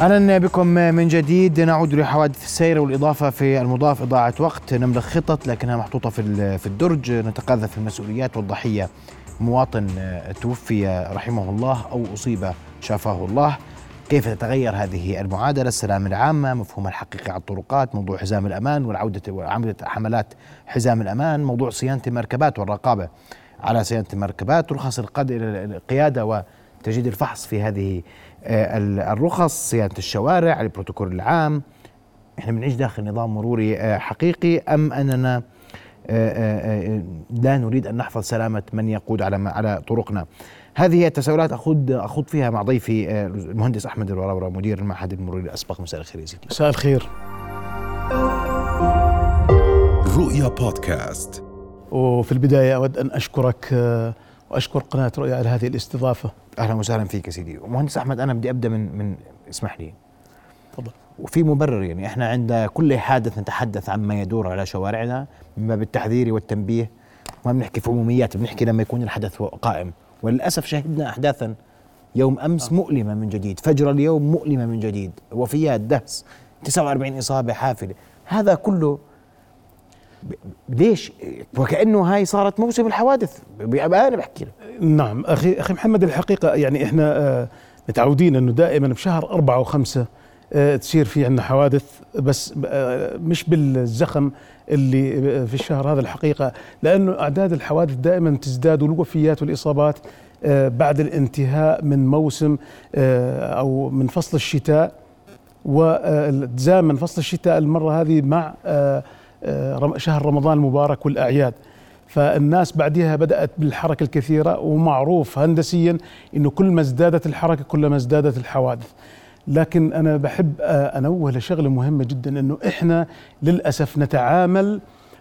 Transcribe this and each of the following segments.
أهلا بكم من جديد. نعود لحوادث السير والإضافة في المضاف إضاعة وقت. نملك خطط لكنها محطوطة في في الدرج. نتقاذف المسؤوليات والضحية مواطن توفي رحمه الله أو أصيب شافاه الله. كيف تتغير هذه المعادلة؟ السلام العامة مفهوم الحقيقي على الطرقات موضوع حزام الأمان والعودة وعوده حملات حزام الأمان موضوع صيانة المركبات والرقابة على صيانة المركبات. رخص القيادة وتجديد الفحص في هذه الرخص صيانة الشوارع البروتوكول العام. إحنا بنعيش داخل نظام مروري آه، حقيقي أم أننا آه، لا نريد أن نحفظ سلامة من يقود على على طرقنا. هذه هي التساؤلات اخوض أخوض فيها مع ضيفي المهندس أحمد الوراوره مدير المعهد المروري الأسبق. مساء الخير يا سيدي. مساء الخير. رؤيا بودكاست. وفي البداية أود أن أشكرك وأشكر قناة رؤيا على هذه الاستضافة. أهلا وسهلا فيك يا سيدي. مهندس أحمد أنا بدي أبدأ من من اسمح لي. تفضل. وفي مبرر يعني إحنا عند كل حادث نتحدث عما يدور على شوارعنا مما بالتحذير والتنبيه. ما بنحكي في عموميات بنحكي لما يكون الحدث قائم. وللأسف شهدنا احداثا يوم أمس مؤلمة من جديد. فجر اليوم مؤلمة من جديد. وفيات دهس. 49 إصابة حافلة. هذا كله ليش؟ وكأنه هاي صارت موسم الحوادث. أنا بحكي لك. نعم. أخي أخي محمد الحقيقة يعني إحنا آه، متعودين إنه دائما بشهر أربعة وخمسة آه، تصير في عندنا حوادث بس آه، مش بالزخم اللي في الشهر هذا الحقيقة لأنه أعداد الحوادث دائما تزداد والوفيات والإصابات بعد الانتهاء من موسم أو من فصل الشتاء وتزامن فصل الشتاء المرة هذه مع شهر رمضان المبارك والأعياد. فالناس بعدها بدأت بالحركة الكثيرة ومعروف هندسيا أنه كل ما ازدادت الحركة كل ما ازدادت الحوادث. لكن أنا بحب أنوه لشغلة مهمة جدا أنه إحنا للأسف نتعامل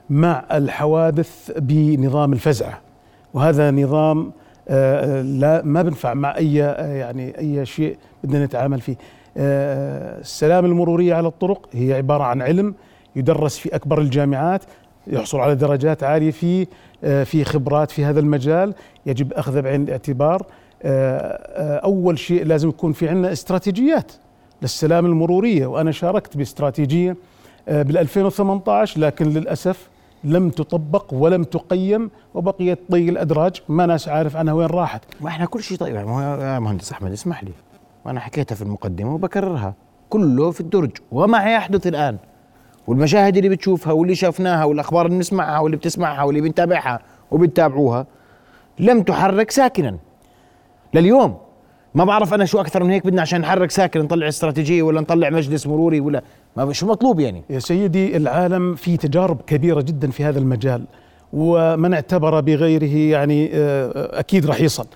مع الحوادث بنظام الفزعة وهذا نظام آه، لا ما بنفع مع أي يعني أي شيء بدنا نتعامل فيه. آه، السلام المرورية على الطرق هي عبارة عن علم يدرس في أكبر الجامعات يحصل على درجات عالية في آه، في خبرات في هذا المجال. يجب اخذها بعين الاعتبار. آه، آه، أول شيء لازم يكون في عندنا استراتيجيات للسلام المرورية وأنا شاركت باستراتيجية بال 2018 لكن للأسف لم تطبق ولم تقيم وبقيت طي الأدراج. ما ناس عارف عنها وين راحت. ما إحنا كل شيء طيب. يا مهندس أحمد اسمح لي. وأنا حكيتها في المقدمة وبكررها. كله في الدرج وما يحدث الآن. والمشاهد اللي بتشوفها واللي شافناها والأخبار اللي بنسمعها واللي بتسمعها واللي بنتابعها وبتتابعوها لم تحرك ساكنا. لليوم ما بعرف أنا شو أكثر من هيك بدنا عشان نحرك ساكن نطلع استراتيجية ولا نطلع مجلس مروري ولا ما شو مطلوب يعني؟ يا سيدي العالم في تجارب كبيرة جدا في هذا المجال ومن اعتبر بغيره يعني آه، أكيد راح يصل.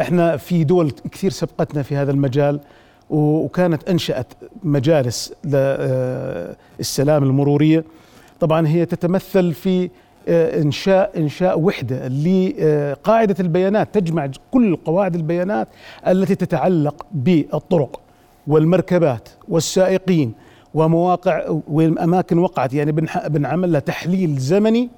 إحنا في دول كثير سبقتنا في هذا المجال وكانت أنشأت مجالس للسلام المرورية. طبعا هي تتمثل في آه، إنشاء إنشاء وحدة لقاعدة البيانات تجمع كل قواعد البيانات التي تتعلق بالطرق والمركبات والسائقين ومواقع والأماكن وقعت. يعني بنعمل لها تحليل زمني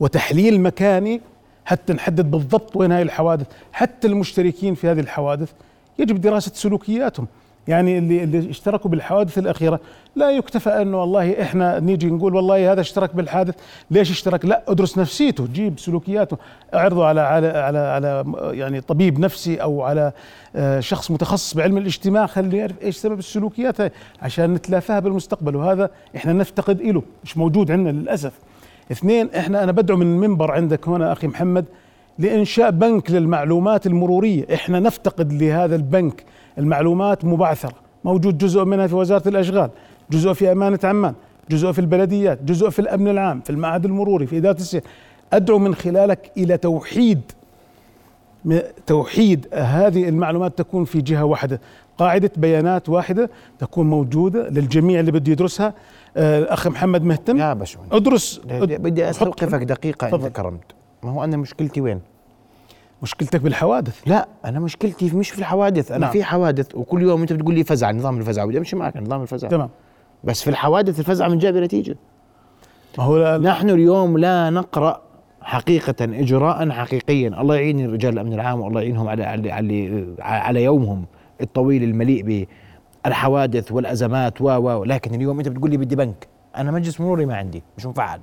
وتحليل مكاني حتى نحدد بالضبط وين هاي الحوادث. حتى المشتركين في هذه الحوادث يجب دراسة سلوكياتهم. يعني اللي اللي اشتركوا بالحوادث الأخيرة. لا يكتفى انه والله إحنا نيجي نقول والله هذا اشترك بالحادث. ليش اشترك؟ لا ادرس نفسيته جيب سلوكياته اعرضه على على على على يعني طبيب نفسي أو على آه، شخص متخصص بعلم الاجتماع. خليه يعرف إيش سبب السلوكيات عشان نتلافاها بالمستقبل. وهذا إحنا نفتقد له مش موجود عندنا للأسف. اثنين إحنا أنا بدعو من المنبر عندك هنا أخي محمد لإنشاء بنك للمعلومات المرورية. إحنا نفتقد لهذا البنك. المعلومات مبعثرة. موجود جزء منها في وزارة الأشغال جزء في أمانة عمان جزء في البلديات جزء في الأمن العام في المعهد المروري في إدارة السير أدعو من خلالك إلى توحيد توحيد هذه المعلومات تكون في جهة واحدة. قاعدة بيانات واحدة تكون موجودة للجميع اللي بده يدرسها. آه، أخ محمد مهتم. يا باشا ادرس بدي أستوقفك دقيقة أنت كرمت. ما هو أنا مشكلتي وين؟ مشكلتك بالحوادث؟ لا أنا مشكلتي مش في الحوادث أنا نعم. في حوادث وكل يوم أنت بتقول لي فزع نظام الفزع بدي أمشي معك نظام الفزع. تمام. بس في الحوادث الفزع من جايب نتيجة. ما هو لا نحن اليوم لا نقرأ حقيقة إجراء حقيقيا. الله يعين رجال الأمن العام والله يعينهم على على على, على يومهم الطويل المليء الحوادث والأزمات و و لكن اليوم أنت بتقول لي بدي بنك. أنا مجلس مروري ما عندي مش مفعل.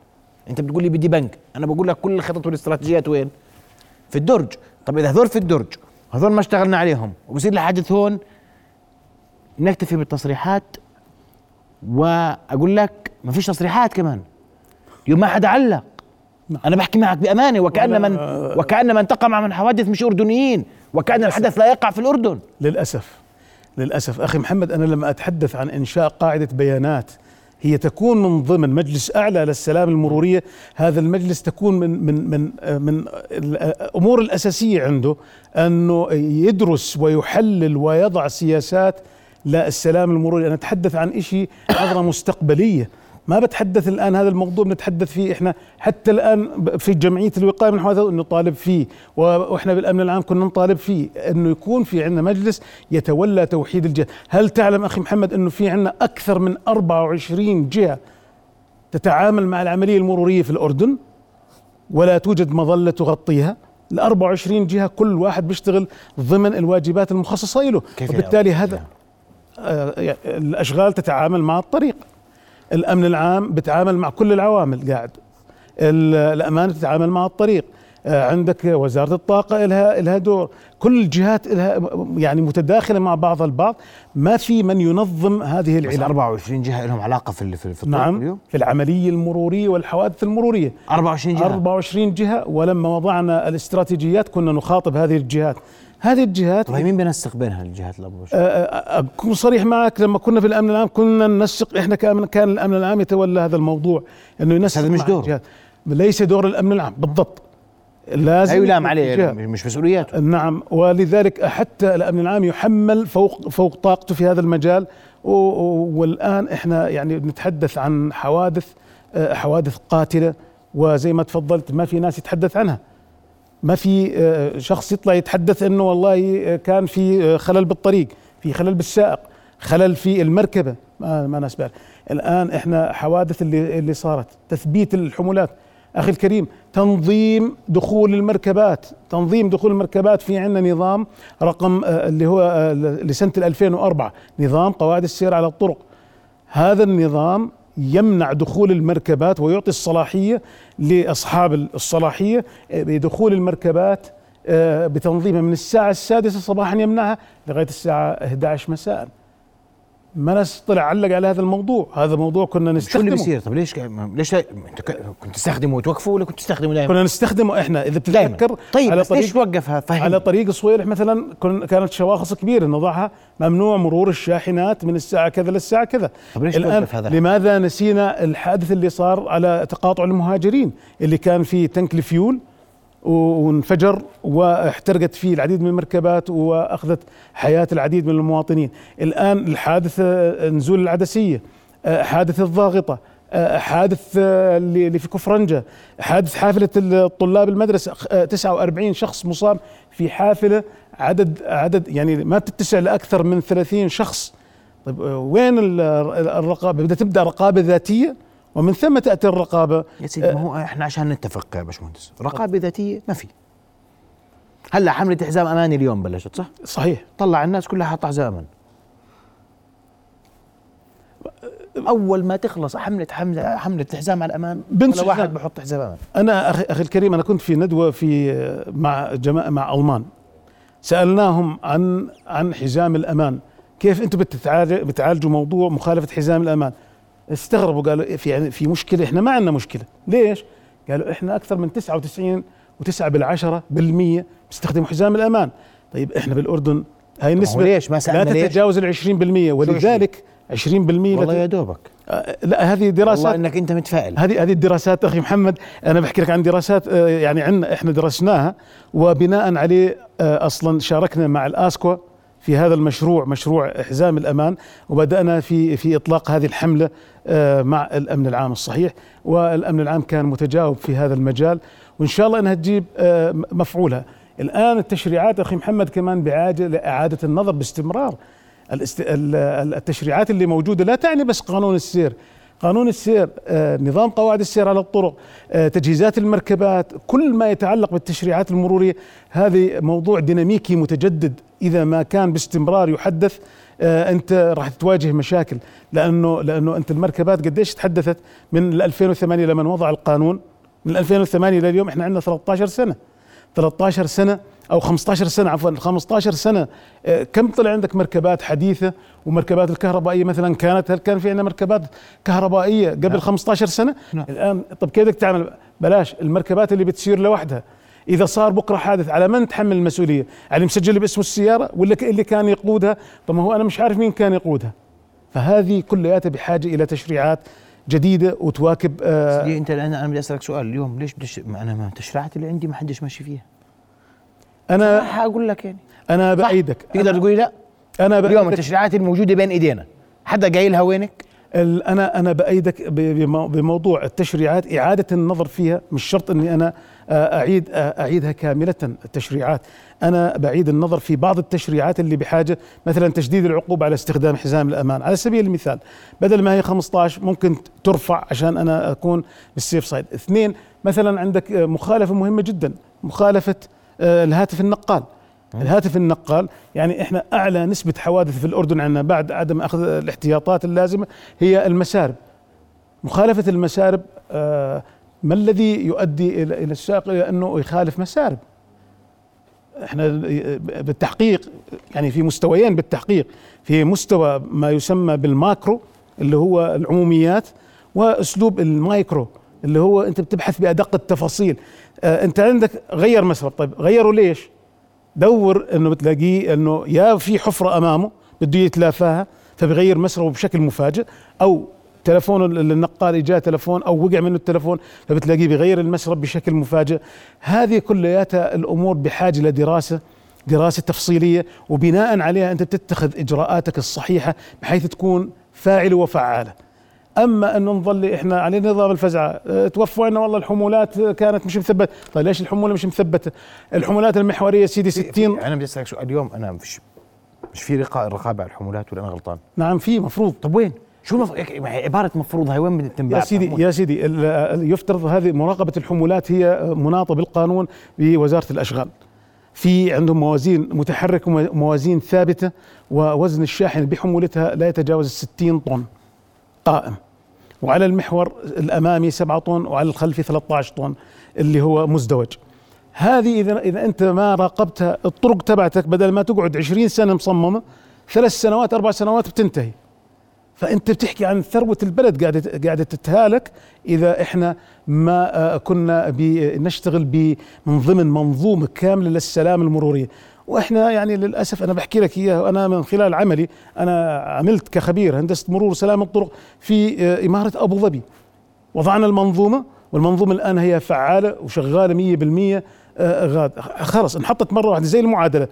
أنت بتقول لي بدي بنك. أنا بقول لك كل الخطط والاستراتيجيات وين؟ في الدرج. طب إذا هذول في الدرج هذول ما اشتغلنا عليهم وبصير لي حادث هون نكتفي بالتصريحات وأقول لك ما فيش تصريحات كمان. يوم ما حدا علق أنا بحكي معك بأمانة وكأن من وكأن من تقع من حوادث مش أردنيين وكأن الحدث لا يقع في الأردن. للأسف. للأسف. أخي محمد أنا لما أتحدث عن إنشاء قاعدة بيانات هي تكون من ضمن مجلس أعلى للسلام المرورية. هذا المجلس تكون من من من من الأمور الأساسية عنده أنه يدرس ويحلل ويضع سياسات للسلام المروري أنا أتحدث عن شيء نظره مستقبلية. ما بتحدث الآن هذا الموضوع بنتحدث فيه إحنا. حتى الآن في جمعية الوقاية من الحوادث نطالب فيه. وإحنا بالأمن العام كنا نطالب فيه إنه يكون في عندنا مجلس يتولى توحيد الجهه، هل تعلم أخي محمد إنه في عندنا أكثر من 24 جهة تتعامل مع العملية المرورية في الأردن؟ ولا توجد مظلة تغطيها؟ ال 24 جهة كل واحد بيشتغل ضمن الواجبات المخصصة له. وبالتالي هذا آه الأشغال تتعامل مع الطريق. الأمن العام بتعامل مع كل العوامل قاعد. الأمانة تتعامل مع الطريق. آه، عندك وزارة الطاقة لها لها دور. كل الجهات لها يعني متداخلة مع بعضها البعض. ما في من ينظم هذه العلاقة. 24 جهة لهم علاقة في في, في نعم. اليوم؟ في العملية المرورية والحوادث المرورية. 24 جهة؟ 24 جهة. ولما وضعنا الاستراتيجيات كنا نخاطب هذه الجهات. هذه الجهات طيب مين بينسق بينها الجهات الابو آه، آه، أكون صريح معك لما كنا في الأمن العام كنا ننسق إحنا كان كان الأمن العام يتولى هذا الموضوع إنه ينسق هذا مش دور. الجهات. ليس دور الأمن العام بالضبط. لازم لا يلام عليه مش مسؤولياته. نعم ولذلك حتى الأمن العام يحمل فوق فوق طاقته في هذا المجال والآن إحنا يعني نتحدث عن حوادث حوادث قاتلة وزي ما تفضلت ما في ناس يتحدث عنها. ما في آه، شخص يطلع يتحدث إنه والله آه، كان في آه، خلل بالطريق في خلل بالسائق خلل في المركبة. ما ما ناس الآن إحنا حوادث اللي اللي صارت تثبيت الحمولات. أخي الكريم تنظيم دخول المركبات تنظيم دخول المركبات في عندنا نظام رقم اللي هو لسنة 2004 نظام قواعد السير على الطرق. هذا النظام يمنع دخول المركبات ويعطي الصلاحية لأصحاب الصلاحية آه، بدخول المركبات آه، بتنظيمها من الساعة السادسة صباحا يمنعها لغاية الساعة 11 مساء. ما ناس طلع علق على هذا الموضوع. هذا موضوع كنا نستخدمه شو اللي بيصير؟ طب ليش ليش انت كنت تستخدمه وتوقفه ولا كنت تستخدمه دائما كنا نستخدمه إحنا. إذا بتتذكر طيب على طريق ليش توقفها فهم على طريق صويلح مثلا كانت شواخص كبيرة. نضعها ممنوع مرور الشاحنات من الساعة كذا للساعة كذا. طب ليش الآن هذا؟ لماذا نسينا الحادث اللي صار على تقاطع المهاجرين؟ اللي كان في تنك الفيول وانفجر واحترقت فيه العديد من المركبات وأخذت حياة العديد من المواطنين. الآن الحادث نزول العدسية حادث الضاغطة حادث اللي في كفرنجة حادث حافلة الطلاب المدرسة 49 شخص مصاب في حافلة عدد عدد يعني ما بتتسع لأكثر من 30 شخص. طيب وين الرقابة؟ بدها تبدأ رقابة ذاتية؟ ومن ثم تأتي الرقابة. يا سيدي ما هو إحنا عشان نتفق يا باشمهندس. رقابة ذاتية ما في. هلا حملة حزام أماني اليوم بلشت صح؟ صحيح. طلع الناس كلها حاطة حزام أمان أول ما تخلص حملة حمله حملة حزام على الامان ولا واحد بحط حزام أمان أنا أخي أخي الكريم أنا كنت في ندوة في مع جماعة مع ألمان. سألناهم عن عن حزام الأمان. كيف أنتم بتعالجوا موضوع مخالفة حزام الأمان؟ استغربوا قالوا في يعني في مشكلة إحنا ما عندنا مشكلة. ليش؟ قالوا إحنا أكثر من 99 و9 بالعشرة بالمية بيستخدموا حزام الأمان. طيب إحنا بالأردن هاي النسبة ليش؟ ما لا تتجاوز ال 20% ولذلك 20% والله يا دوبك. آه لا هذه دراسات والله إنك أنت متفائل. هذه هذه الدراسات أخي محمد أنا بحكي لك عن دراسات آه يعني عندنا إحنا درسناها وبناء عليه آه أصلا شاركنا مع الاسكو في هذا المشروع مشروع حزام الأمان وبدأنا في في إطلاق هذه الحملة آه، مع الأمن العام الصحيح. والأمن العام كان متجاوب في هذا المجال وإن شاء الله إنها تجيب آه، مفعولها. الآن التشريعات أخي محمد كمان بعاده لإعادة النظر باستمرار. التشريعات اللي موجودة لا تعني بس قانون السير. قانون السير آه، نظام قواعد السير على الطرق آه، تجهيزات المركبات كل ما يتعلق بالتشريعات المرورية. هذه موضوع ديناميكي متجدد. إذا ما كان باستمرار يحدث آه، أنت راح تواجه مشاكل. لأنه لأنه أنت المركبات قديش تحدثت؟ من 2008 لما وضع القانون. من 2008 لليوم إحنا عندنا 13 سنة. 13 سنة أو 15 سنة عفوا 15 سنة. آه، كم طلع عندك مركبات حديثة ومركبات الكهربائية مثلا؟ كانت هل كان في عندنا مركبات كهربائية قبل نعم. 15 سنة؟ نعم. الآن طب كيف بدك تعمل بلاش المركبات اللي بتسير لوحدها إذا صار بكرة حادث على من تحمل المسؤولية؟ على مسجل باسمه السيارة ولا اللي كان يقودها؟ طب ما هو أنا مش عارف مين كان يقودها. فهذه كلياتها بحاجة إلى تشريعات جديدة وتواكب آه أنت أنا أنا بدي أسألك سؤال اليوم ليش بدش أنا ما التشريعات اللي عندي ما حدش ماشي فيها. أنا أقول لك يعني. أنا بايدك تقدر تقولي لا؟ أنا اليوم التشريعات الموجودة بين إيدينا. حدا قايلها وينك؟ أنا أنا بايدك بموضوع التشريعات إعادة النظر فيها. مش شرط إني أنا آه، أعيد آه، أعيدها كاملة التشريعات. أنا بعيد النظر في بعض التشريعات اللي بحاجة مثلا تشديد العقوبة على استخدام حزام الأمان. على سبيل المثال بدل ما هي 15 ممكن ترفع عشان أنا أكون بالسيف سايد. اثنين مثلا عندك مخالفة مهمة جدا. مخالفة آه، الهاتف النقال. الهاتف النقال يعني إحنا أعلى نسبة حوادث في الأردن عندنا بعد عدم أخذ الاحتياطات اللازمة هي المسارب مخالفة المسارب آه ما الذي يؤدي إلى إلى السائق إلى أنه يخالف مسارب إحنا بالتحقيق يعني في مستويين بالتحقيق في مستوى ما يسمى بال macro اللي هو العموميات وأسلوب المايكرو. اللي هو انت بتبحث بأدق التفاصيل. آه انت عندك غير مسرب طيب غيره ليش؟ دور انه بتلاقيه انه يا في حفرة امامه بده يتلافاها فبغير مسره بشكل مفاجئ أو تلفون النقال إجاه تلفون أو وقع منه التلفون فبتلاقيه بغير المسرب بشكل مفاجئ. هذه كلياتها الأمور بحاجة لدراسة دراسة تفصيلية وبناء عليها أنت بتتخذ إجراءاتك الصحيحة بحيث تكون فاعلة وفعالة. أما انه نظل إحنا على نظام الفزعة. أه، توفوا عنا والله الحمولات كانت مش مثبتة. طيب ليش الحمولة مش مثبتة؟ الحمولات المحورية سيدي 60 أنا بدي أسألك سؤال. اليوم أنا مش مش في رقابة على الحمولات ولا أنا غلطان؟ نعم في مفروض. طب وين؟ شو. عبارة مفروض هاي وين بدها تنباع؟ يا سيدي يا سيدي يفترض هذه مراقبه الحمولات هي مناطه بالقانون بوزارة الأشغال. في عندهم موازين متحركه وموازين ثابتة ووزن الشاحن بحمولتها لا يتجاوز 60 طن قائم. وعلى المحور الأمامي 7 طن وعلى الخلفي 13 طن اللي هو مزدوج. هذه إذا إذا أنت ما راقبتها الطرق تبعتك بدل ما تقعد 20 سنة مصممة ثلاث سنوات أربع سنوات بتنتهي. فأنت بتحكي عن ثروة البلد قاعدة قاعدة تتهالك إذا إحنا ما آه، كنا نشتغل من ضمن منظومة كاملة للسلام المرورية. وإحنا يعني للأسف أنا بحكي لك اياه أنا من خلال عملي أنا عملت كخبير هندسة مرور وسلام الطرق في آه، إمارة أبو ظبي. وضعنا المنظومة والمنظومة الآن هي فعالة وشغالة 100% آه، غاد. خلص انحطت مرة واحدة زي المعادلة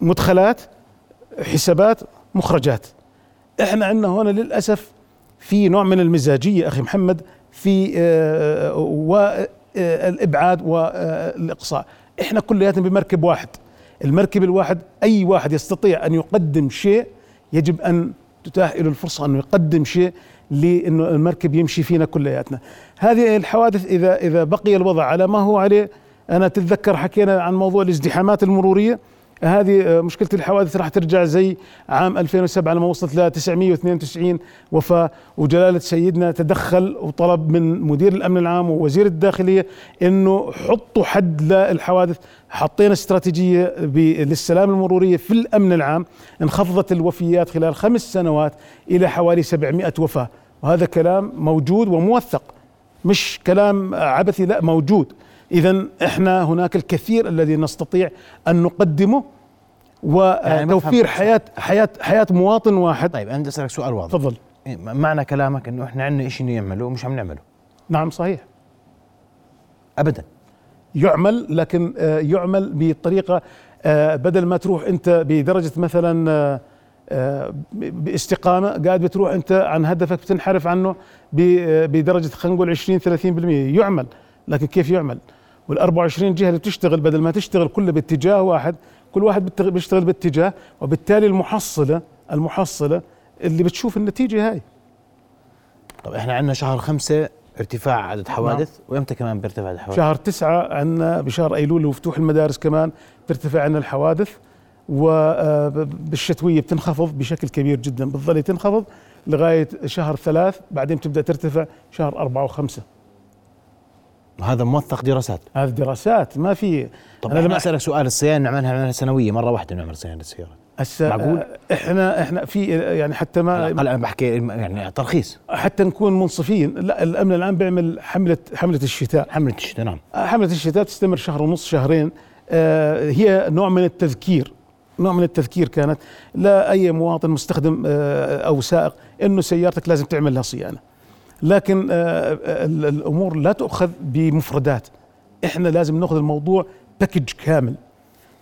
مدخلات حسابات مخرجات. إحنا عندنا هنا للأسف في نوع من المزاجية أخي محمد في آه، والابعاد والاقصاء إحنا كلياتنا بمركب واحد. المركب الواحد أي واحد يستطيع أن يقدم شيء يجب أن تتاح له الفرصة أنه يقدم شيء لأنه المركب يمشي فينا كلياتنا. هذه الحوادث إذا إذا بقي الوضع على ما هو عليه أنا تتذكر حكينا عن موضوع الازدحامات المرورية. هذه آه، مشكلة الحوادث راح ترجع زي عام 2007 لما وصلت ل 992 وفاة وجلالة سيدنا تدخل وطلب من مدير الأمن العام ووزير الداخلية إنه حطوا حد للحوادث. حطينا استراتيجية للسلام المرورية في الأمن العام. انخفضت الوفيات خلال خمس سنوات إلى حوالي 700 وفاة. وهذا كلام موجود وموثق. مش كلام عبثي لا موجود. اذا إحنا هناك الكثير الذي نستطيع أن نقدمه وتوفير يعني حياة حياة حياة مواطن واحد. طيب أنا بدي أسألك سؤال واضح. تفضل. إيه، معنى كلامك إنه إحنا عندنا شيء نعمله ومش عم نعمله. نعم صحيح. ابدا. يعمل لكن آه، يعمل بطريقة آه، بدل ما تروح أنت بدرجة مثلا آه، باستقامة قاعد بتروح أنت عن هدفك بتنحرف عنه بدرجة خلينا نقول 20 30% يعمل. لكن كيف يعمل؟ وال 24 جهة اللي بتشتغل بدل ما تشتغل كلها باتجاه واحد كل واحد بيشتغل باتجاه وبالتالي المحصلة المحصلة اللي بتشوف النتيجة هاي. طب إحنا عندنا شهر خمسة ارتفاع عدد حوادث وامتى كمان بيرتفع عدد الحوادث؟ شهر تسعة عندنا بشهر أيلول وفتوح المدارس كمان ترتفع عندنا الحوادث وبالشتوية بتنخفض بشكل كبير جدا بتظل تنخفض لغاية شهر ثلاث بعدين تبدأ ترتفع شهر أربعة وخمسة. وهذا موثق دراسات. هذه دراسات ما في. طب أنا أنا لما أسألك سؤال الصيانة نعملها نعملها سنوية مرة واحدة نعمل صيانة السياره هسه معقول؟ إحنا إحنا في يعني حتى ما أنا بحكي يعني ترخيص. حتى نكون منصفين. لا الأمن الان بيعمل حمله حملة الشتاء. حملة الشتاء نعم. حملة الشتاء تستمر شهر ونص شهرين. آه، هي نوع من التذكير. نوع من التذكير كانت. لاي مواطن مستخدم آه، أو سائق إنه سيارتك لازم تعمل لها صيانة. لكن آه، ال- الأمور لا تؤخذ بمفردات. إحنا لازم نأخذ الموضوع باكج كامل.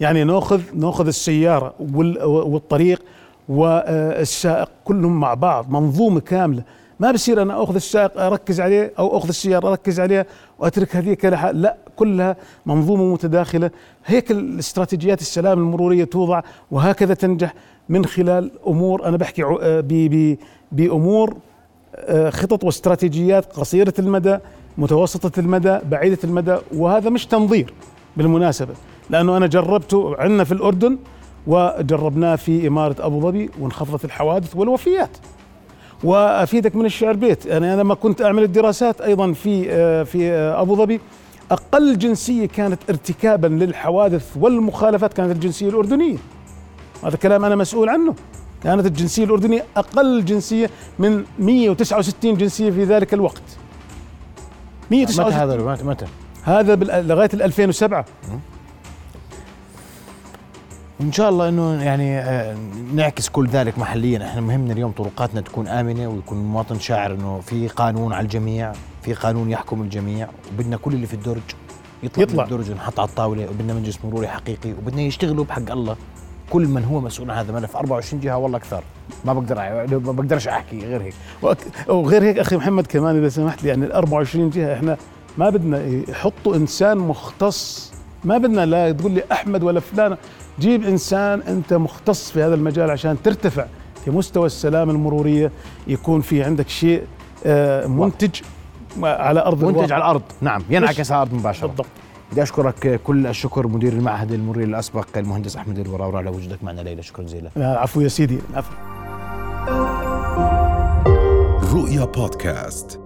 يعني نأخذ نأخذ السيارة وال- والطريق والسائق كلهم مع بعض منظومة كاملة. ما بصير أنا أخذ السائق أركز عليه أو أخذ السيارة أركز عليها وأترك هذيك لا كلها منظومة متداخلة. هيك الاستراتيجيات السلام المرورية توضع وهكذا تنجح من خلال أمور أنا بحكي آه، بأمور آه، خطط واستراتيجيات قصيرة المدى متوسطة المدى بعيدة المدى وهذا مش تنظير بالمناسبة لأنه أنا جربته عندنا في الأردن وجربناه في إمارة أبو ظبي وانخفضت الحوادث والوفيات. وأفيدك من الشعر بيت أنا أنا لما كنت أعمل الدراسات أيضا في آه، في آه، أبو ظبي. أقل جنسية كانت ارتكابا للحوادث والمخالفات كانت الجنسية الأردنية. هذا كلام أنا مسؤول عنه. كانت الجنسية الأردنية أقل جنسية من 169 جنسية في ذلك الوقت. متى 169 هذا؟ متى متى؟ هذا بال- لغاية ال 2007 وان شاء الله إنه يعني آه، نعكس كل ذلك محليا. إحنا مهمنا اليوم طرقاتنا تكون آمنة ويكون المواطن شاعر إنه في قانون على الجميع في قانون يحكم الجميع وبدنا كل اللي في الدرج يطلع, يطلع. من الدرج ونحط على الطاولة وبدنا مجلس مروري حقيقي وبدنا يشتغلوا بحق الله. كل من هو مسؤول عن هذا الملف. 24 جهة والله كثار ما بقدر ما بقدرش أحكي غير هيك. وغير هيك أخي محمد كمان إذا سمحت لي يعني ال 24 جهة إحنا ما بدنا يحطوا إنسان مختص. ما بدنا لا تقول لي أحمد ولا فلان. جيب إنسان أنت مختص في هذا المجال عشان ترتفع في مستوى السلامه المرورية يكون في عندك شيء آه، منتج على أرض منتج الواقع. على الأرض. نعم ينعكس على الأرض مباشرة. بالضبط. بدي أشكرك كل الشكر مدير المعهد المروري الأسبق المهندس أحمد الوراورة على وجودك معنا ليلى. شكرا جزيلا. العفو يا سيدي. العفو. رؤيا بودكاست.